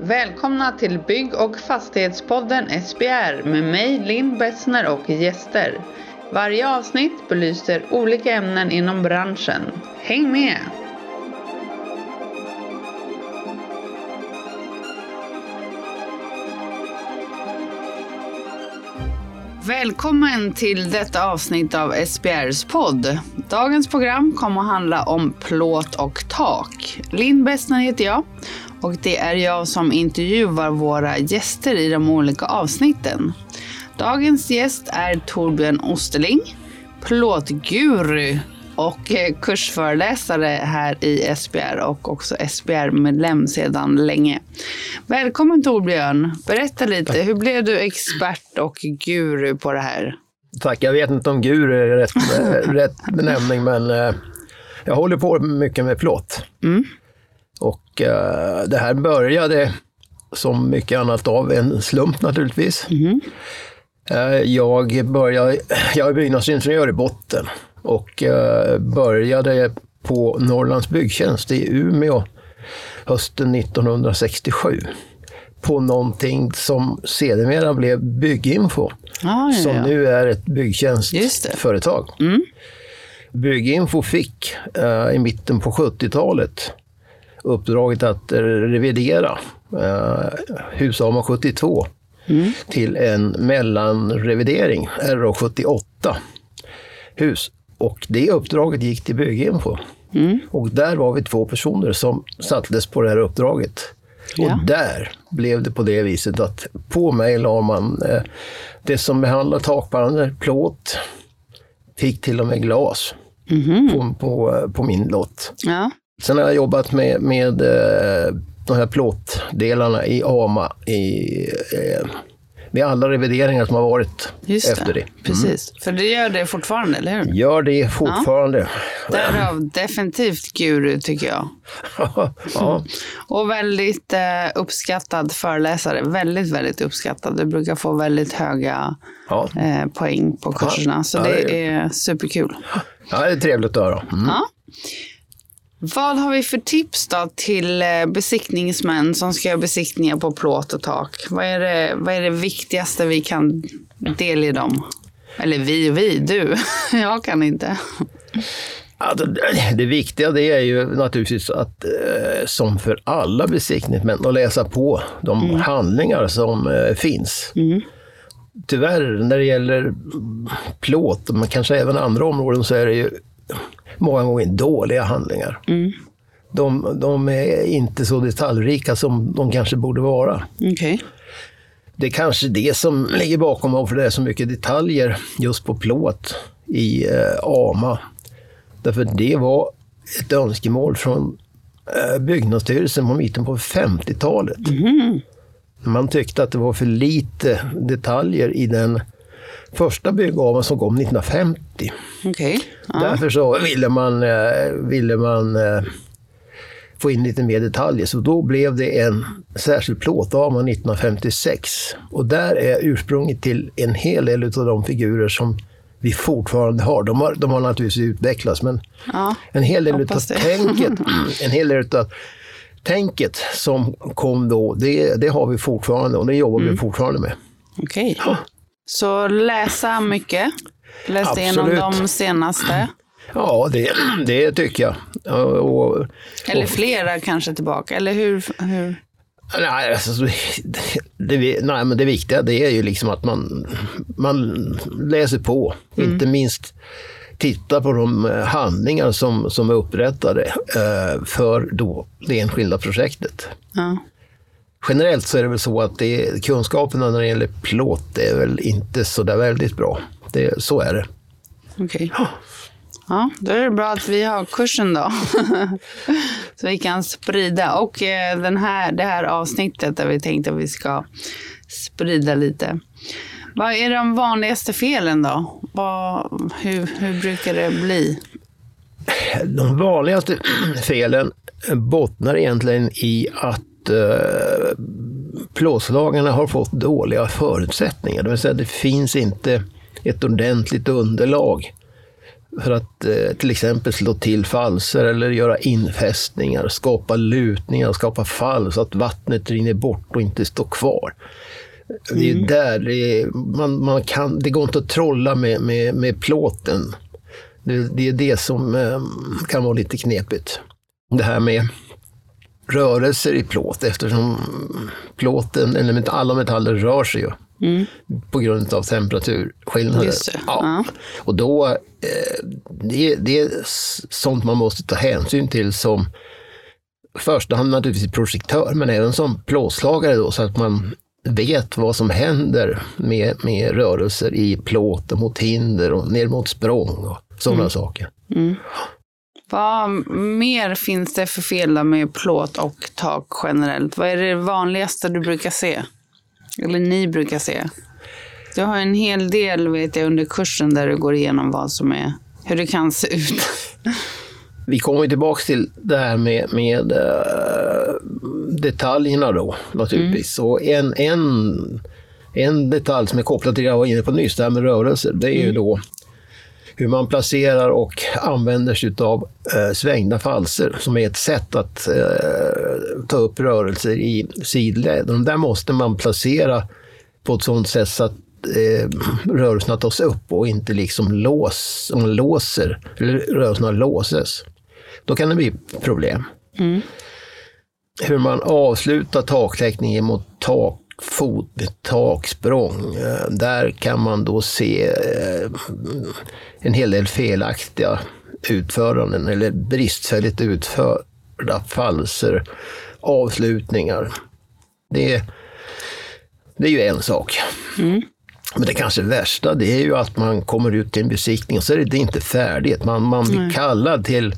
Välkomna till Bygg och fastighetspodden SBR med mig Linn Bessner och gäster. Varje avsnitt belyser olika ämnen inom branschen. Häng med! Välkommen till detta avsnitt av SBRs podd. Dagens program kommer att handla om plåt och tak. Linn Bessner heter jag och det är jag som intervjuar våra gäster i de olika avsnitten. Dagens gäst är Torbjörn Osterling, plåtguru och eh, kursföreläsare här i SBR och också SBR-medlem sedan länge. Välkommen Torbjörn! Berätta lite, hur blev du expert och guru på det här? Tack, jag vet inte om guru är rätt, rätt benämning men eh, jag håller på mycket med plåt. Mm. Och eh, det här började som mycket annat av en slump naturligtvis. Mm. jag, började, jag är byggnadsingenjör i botten och eh, började på Norrlands byggtjänst i Umeå hösten 1967 på någonting som sedermera blev Bygginfo, ah, som nu är ett byggtjänstföretag. Mm. Bygginfo fick eh, i mitten på 70-talet uppdraget att revidera eh, Husama 72 mm. till en mellanrevidering, RA 78 hus. Och det uppdraget gick till Bygginfo. Mm. Och där var vi två personer som sattes på det här uppdraget. Ja. Och där blev det på det viset att på mig la man eh, det som behandlar takpannor, plåt, fick till och med glas mm. på, på, på, min lott. Ja. Sen har jag jobbat med, med eh, de här plåtdelarna i AMA i eh, med alla revideringar som har varit Just efter det. det. Mm. Precis, för det gör det fortfarande, eller hur? Gör det fortfarande. Ja. Därav definitivt guru, tycker jag. ja. Och väldigt eh, uppskattad föreläsare. Väldigt, väldigt uppskattad. Du brukar få väldigt höga ja. eh, poäng på kurserna, så det är superkul. Ja, det är trevligt att höra. Mm. Ja. Vad har vi för tips då till eh, besiktningsmän som ska göra besiktningar på plåt och tak? Vad är det, vad är det viktigaste vi kan delge dem? Eller vi och vi, du. Jag kan inte. Alltså, det viktiga det är ju naturligtvis att, eh, som för alla besiktningsmän, att läsa på de mm. handlingar som eh, finns. Mm. Tyvärr, när det gäller plåt, men kanske även andra områden, så är det ju många gånger dåliga handlingar. Mm. De, de, är inte så detaljrika som de kanske borde vara. Okay. Det är kanske det som ligger bakom varför det är så mycket detaljer just på plåt i eh, AMA. Därför det var ett önskemål från eh, Byggnadsstyrelsen på mitten på 50-talet. Mm. Man tyckte att det var för lite detaljer i den första byggaveln som kom 1950. Okay. Ja. Därför så ville man, eh, ville man eh, få in lite mer detaljer. Så då blev det en särskild plåtavma 1956. Och där är ursprunget till en hel del av de figurer som vi fortfarande har. De har, de har naturligtvis utvecklats, men ja, en hel del av tänket, en hel del av tänket som kom då, det, det har vi fortfarande och det jobbar mm. vi fortfarande med. Okej. Okay. Ja. Så läsa mycket. Läs igenom de senaste. Ja, det, det tycker jag. Och, och, eller flera kanske tillbaka, eller hur? hur? Nej, alltså, det, nej, men det viktiga det är ju liksom att man, man läser på. Mm. Inte minst titta på de eh, handlingar som, som är upprättade eh, för då det enskilda projektet. Ja generellt så är det väl så att det, kunskaperna när det gäller plåt är väl inte så där väldigt bra. Det, så är det. Okej. Okay. Ja, då är det bra att vi har kursen då. så vi kan sprida. Och eh, den här, det här avsnittet där vi tänkte att vi ska sprida lite. Vad är de vanligaste felen då? Vad, hur, hur brukar det bli? De vanligaste felen bottnar egentligen i att eh, plåtslagarna har fått dåliga förutsättningar. Det vill säga det finns inte ett ordentligt underlag för att eh, till exempel slå till falser eller göra infästningar, skapa lutningar, skapa fall så att vattnet rinner bort och inte står kvar. Det är Mm. där det, är, man, man kan, det går inte att trolla med, med, med plåten. Det, det är det som eh, kan vara lite knepigt. Det här med rörelser i plåt eftersom plåten, eller alla metaller rör sig ju på grund av temperaturskillnader. Mm. Det, ja. Och då, eh, det, det är sånt man måste ta hänsyn till som i första hand naturligtvis projektör, men även som plåtslagare då, så att man vet vad som händer med, med rörelser i plåten mot hinder och ner mot språng och sådana Mm. saker. Vad mer finns det för fel med plåt och tak generellt? Vad är det vanligaste du brukar se? Eller ni brukar se? Du har en hel del vet jag under kursen där du går igenom vad som är, hur det kan se ut. Vi kommer tillbaka till det här med, med eh, detaljerna då naturligtvis. Och en, en, en detalj som är kopplad till det jag var inne på nyss, det här med rörelser, det är ju då hur man placerar och använder sig av eh, svängda falser som är ett sätt att eh, ta upp rörelser i sidled. De där måste man placera på ett sådant sätt så att eh, rörelserna tas upp och inte liksom lås, om låser, eller rörelserna låses. Då kan det bli problem. Hur man avslutar taktäckningen mot takfot med taksprång. Eh, Där kan man då se eh, en hel del felaktiga utföranden eller bristfälligt utförda falser, avslutningar. Det, det är ju en sak. Men det kanske värsta det är ju att man kommer ut till en besiktning och så är det inte färdigt. Man, man blir kallad till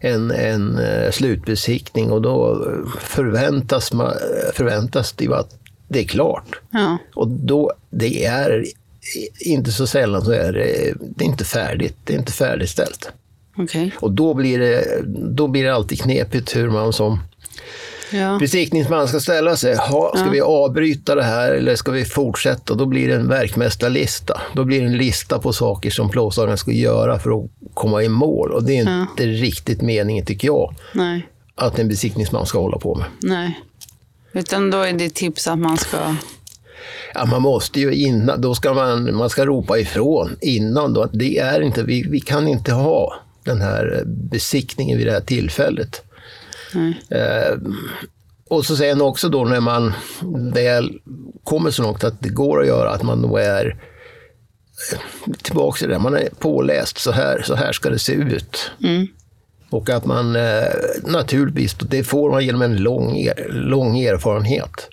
en, en eh, slutbesiktning och då förväntas, man, förväntas det ju att det är klart. Ja, Och då, det är inte så sällan så är det, det är inte färdigt. Det är inte färdigställt. okej. Och då blir det, då blir det alltid knepigt hur man som Ja. besiktningsman ska ställa sig. Ha, ska vi avbryta det här eller ska vi fortsätta? Då blir det en verkmästarlista. Då blir det en lista på saker som plåtslagaren ska göra för att komma i mål. Och det är inte riktigt meningen, tycker jag, Nej, att en besiktningsman ska hålla på med. nej. Utan då är det tips att man ska... Ja, man måste ju innan, då ska man, man ska ropa ifrån innan då att det är inte, vi, vi kan inte ha den här besiktningen vid det här tillfället. Nej. Eh, och så sen också då när man väl kommer så långt att det går att göra, att man då är eh, tillbaka till det, man är påläst, så här, så här ska det se ut. Och att man eh, naturligtvis, det får man genom en lång, lång erfarenhet.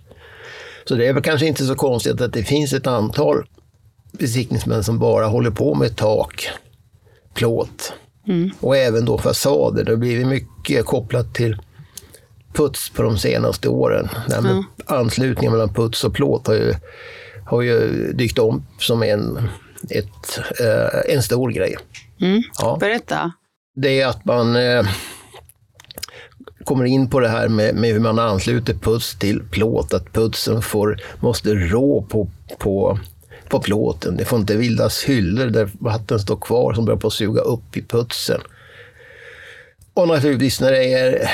Så det är väl kanske inte så konstigt att det finns ett antal besiktningsmän som bara håller på med tak, plåt och även då fasader. Det har blivit mycket kopplat till puts på de senaste åren. Det här med anslutningen mellan puts och plåt har ju, har ju dykt om som en, ett, eh, en stor grej. Ja Berätta. Det är att man eh, kommer in på det här med, med hur man ansluter puts till plåt, att putsen får, måste rå på, på, på plåten. Det får inte bildas hyllor där vatten står kvar som börjar på att suga upp i putsen. Och naturligtvis när det är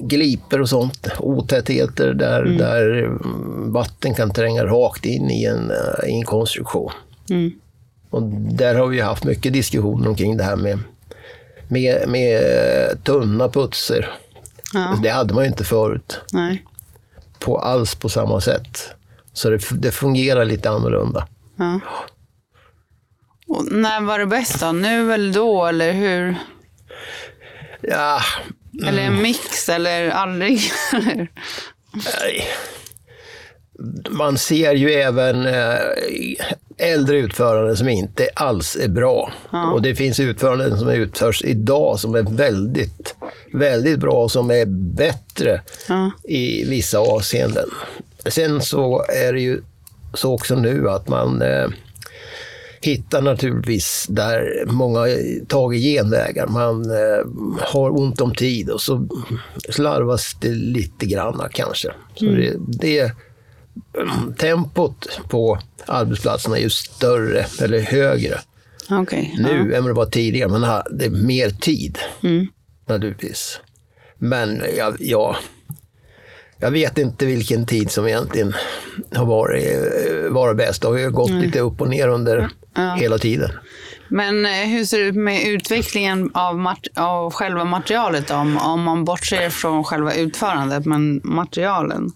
gliper och sånt, otätheter där, där mm, vatten kan tränga rakt in i en, eh, i en konstruktion. Och där har vi haft mycket diskussioner omkring det här med med, med tunna putser. Ja. Det hade man ju inte förut Nej. på alls på samma sätt. Så det, det fungerar lite annorlunda. Ja. Och när var det bäst då? Nu eller då? Eller hur? Ja, Eller en mix? Eller aldrig? nej. Man ser ju även eh, äldre utföranden som inte alls är bra. Och det finns utföranden som utförs idag som är väldigt, väldigt bra och som är bättre Ja. i vissa avseenden. Sen så är det ju så också nu att man eh, hittar naturligtvis där många tagit genvägar. Man eh, har ont om tid och så slarvas det lite grann kanske. Så det, det, tempot på arbetsplatserna är ju större eller högre Okej. nu Ja. än vad det var tidigare. Man hade mer tid Mm. naturligtvis. Men jag, ja, jag vet inte vilken tid som egentligen har varit, varit bäst. Det har ju gått lite upp och ner under hela tiden. Men eh, hur ser det ut med utvecklingen av, av själva materialet då? om, om man bortser från själva utförandet, men materialen?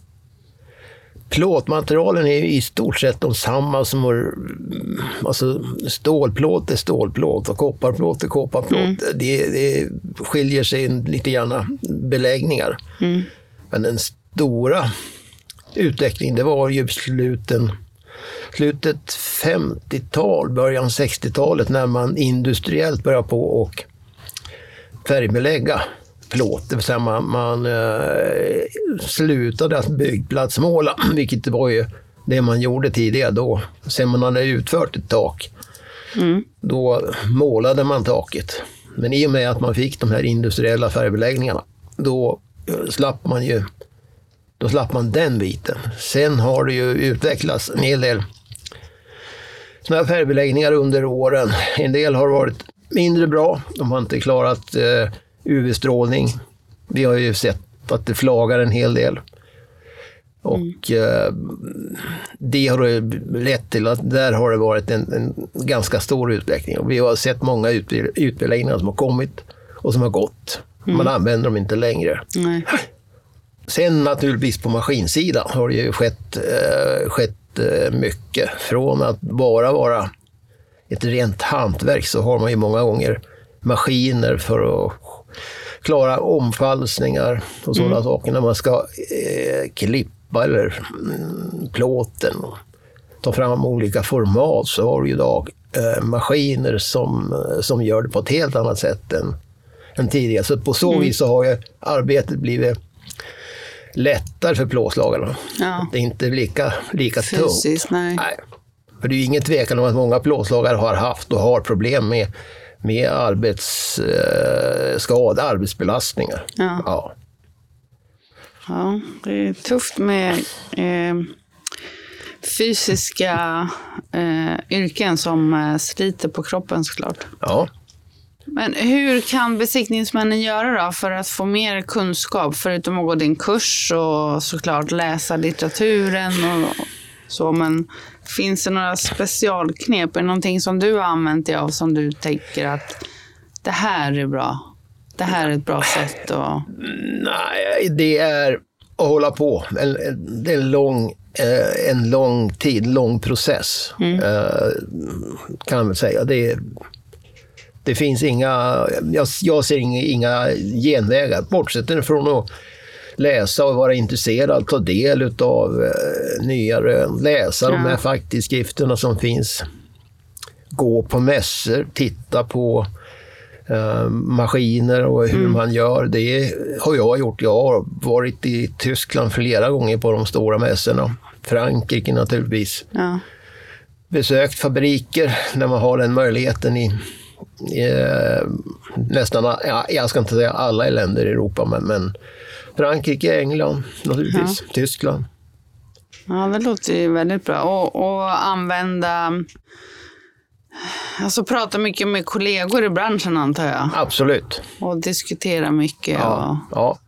Plåtmaterialen är i stort sett de samma som har, alltså stålplåt är stålplåt och kopparplåt är kopparplåt. Det, det skiljer sig lite grann beläggningar. Men den stora utvecklingen det var ju sluten, slutet 50-tal, början 60-talet när man industriellt började på och färgbelägga plåt. Det vill säga man, man eh, slutade att byggplatsmåla, vilket var ju det man gjorde tidigare då. Sen man hade utfört ett tak, då målade man taket. Men i och med att man fick de här industriella färgbeläggningarna, då eh, slapp man ju då slapp man den biten. Sen har det ju utvecklats en hel del sådana här färgbeläggningar under åren. En del har varit mindre bra. De har inte klarat eh, UV-strålning. Vi har ju sett att det flagar en hel del. Och eh, det har lett till att där har det varit en, en ganska stor utveckling. Och vi har sett många utbeläggningar som har kommit och som har gått. Man använder dem inte längre. Nej. Sen naturligtvis på maskinsidan har det ju skett, eh, skett eh, mycket. Från att bara vara ett rent hantverk så har man ju många gånger maskiner för att klara omfallsningar och sådana saker när man ska eh, klippa eller mm, plåten och ta fram olika format så har du idag eh, maskiner som, eh, som gör det på ett helt annat sätt än, än tidigare. Så på så vis så har ju arbetet blivit lättare för plåtslagarna. Ja. Det är inte lika, lika tungt. Fysiskt, nej. Nej. För det är ju ingen tvekan om att många plåtslagare har haft och har problem med, med arbetsskada, arbetsbelastningar. Ja. Ja. Ja, det är tufft med eh, fysiska eh, yrken som eh, sliter på kroppen såklart. ja. Men hur kan besiktningsmännen göra då för att få mer kunskap? Förutom att gå din kurs och såklart läsa litteraturen och så. Men finns det några specialknep? Är det någonting som du har använt dig av som du tänker att det här är bra? Det här är ett bra sätt att... Nej, det är att hålla på. En, en, det är en lång, eh, en lång tid, lång process. Eh, kan man väl säga. Det, är- det finns inga, jag, jag ser inga, inga genvägar. Bortsett från att läsa och vara intresserad, ta del av eh, nya rön, läsa de Ja. här facktidskrifterna som finns. Gå på mässor, titta på eh, maskiner och hur man gör. Det har jag gjort. Jag har varit i Tyskland flera gånger på de stora mässorna. Frankrike naturligtvis. Ja, Besökt fabriker när man har den möjligheten i, i eh, nästan, ja, jag ska inte säga alla länder i Europa, men, men Frankrike, England naturligtvis, Tyskland. ja det låter ju väldigt bra. Och, och använda... Alltså prata mycket med kollegor i branschen antar jag. Absolut. Och diskutera mycket. Och... Ja, ja.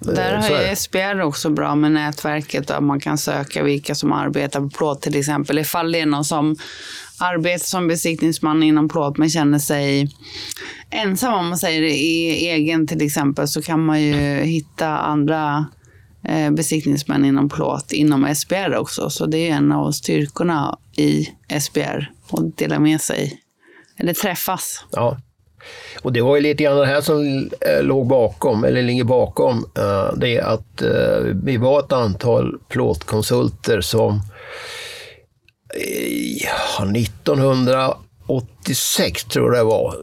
Där Eh, har ju. SBR också bra med nätverket där man kan söka vilka som arbetar på plåt till exempel. Ifall det är någon som arbetar som besiktningsman inom plåt men känner sig ensam om man säger det, i egen till exempel så kan man ju hitta andra eh, besiktningsmän inom plåt inom SBR också. Så det är en av styrkorna i SBR att dela med sig eller träffas. Ja. Och det var ju lite grann det här som eh, låg bakom, eller ligger bakom, eh, det är att eh, vi var ett antal plåtkonsulter som ja, 1986 tror jag det var,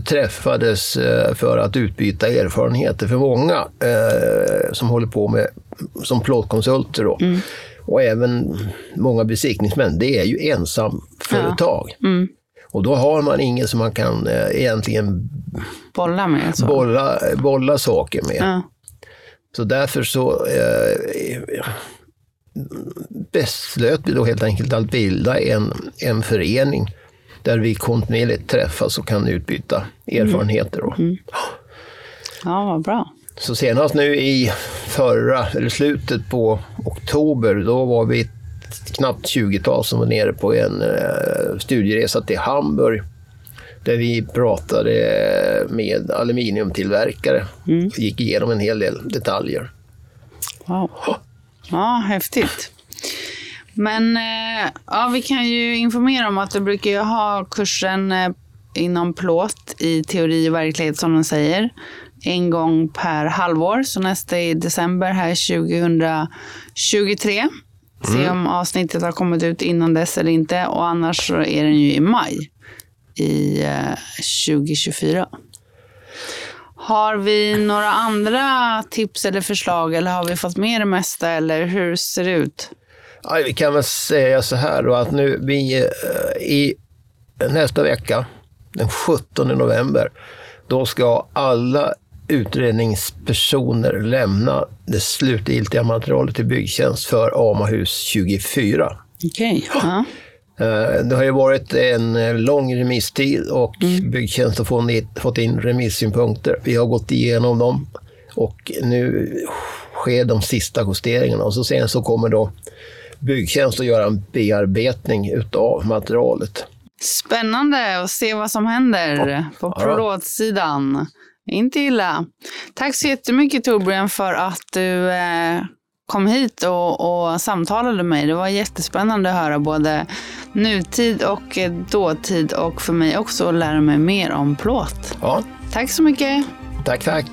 träffades för att utbyta erfarenheter. För många som håller på med som plåtkonsulter då, och även många besiktningsmän, det är ju ensamföretag. Och då har man ingen som man kan eh, egentligen Bolla med. Så. bolla, bolla saker med. Ja. Så därför så eh, beslöt vi då helt enkelt att bilda en, en förening där vi kontinuerligt träffas och kan utbyta erfarenheter. Då. Ja, vad bra. Så senast nu i förra, eller slutet på oktober, då var vi knappt 20-tal som var nere på en eh, studieresa till Hamburg. Där vi pratade med aluminiumtillverkare. Mm. Gick igenom en hel del detaljer. Wow. Ja, häftigt. Men eh, ja, vi kan ju informera om att du brukar ha kursen eh, inom plåt i teori och verklighet som de säger. En gång per halvår, så nästa är i december här 2023. Se om avsnittet har kommit ut innan dess eller inte. Och annars så är den ju i maj i eh, 2024. Har vi några andra tips eller förslag eller har vi fått med det mesta eller hur ser det ut? Ja, vi kan väl säga så här då att nu vi eh, i nästa vecka, den 17 november, då ska alla utredningspersoner lämna det slutgiltiga materialet till Byggtjänst för AMA-hus 24. Okej. Ja. Eh, Det har ju varit en eh, lång remisstid och Byggtjänst har fått in- remissynpunkter. Vi har gått igenom dem och nu sker de sista justeringarna och så sen så kommer då Byggtjänst att göra en bearbetning utav materialet. Spännande att se vad som händer på Ja. Inte illa. Tack så jättemycket Torbjörn för att du eh, kom hit och, och samtalade med mig. Det var jättespännande att höra både nutid och dåtid och för mig också att lära mig mer om plåt. Ja, Tack så mycket. tack tack.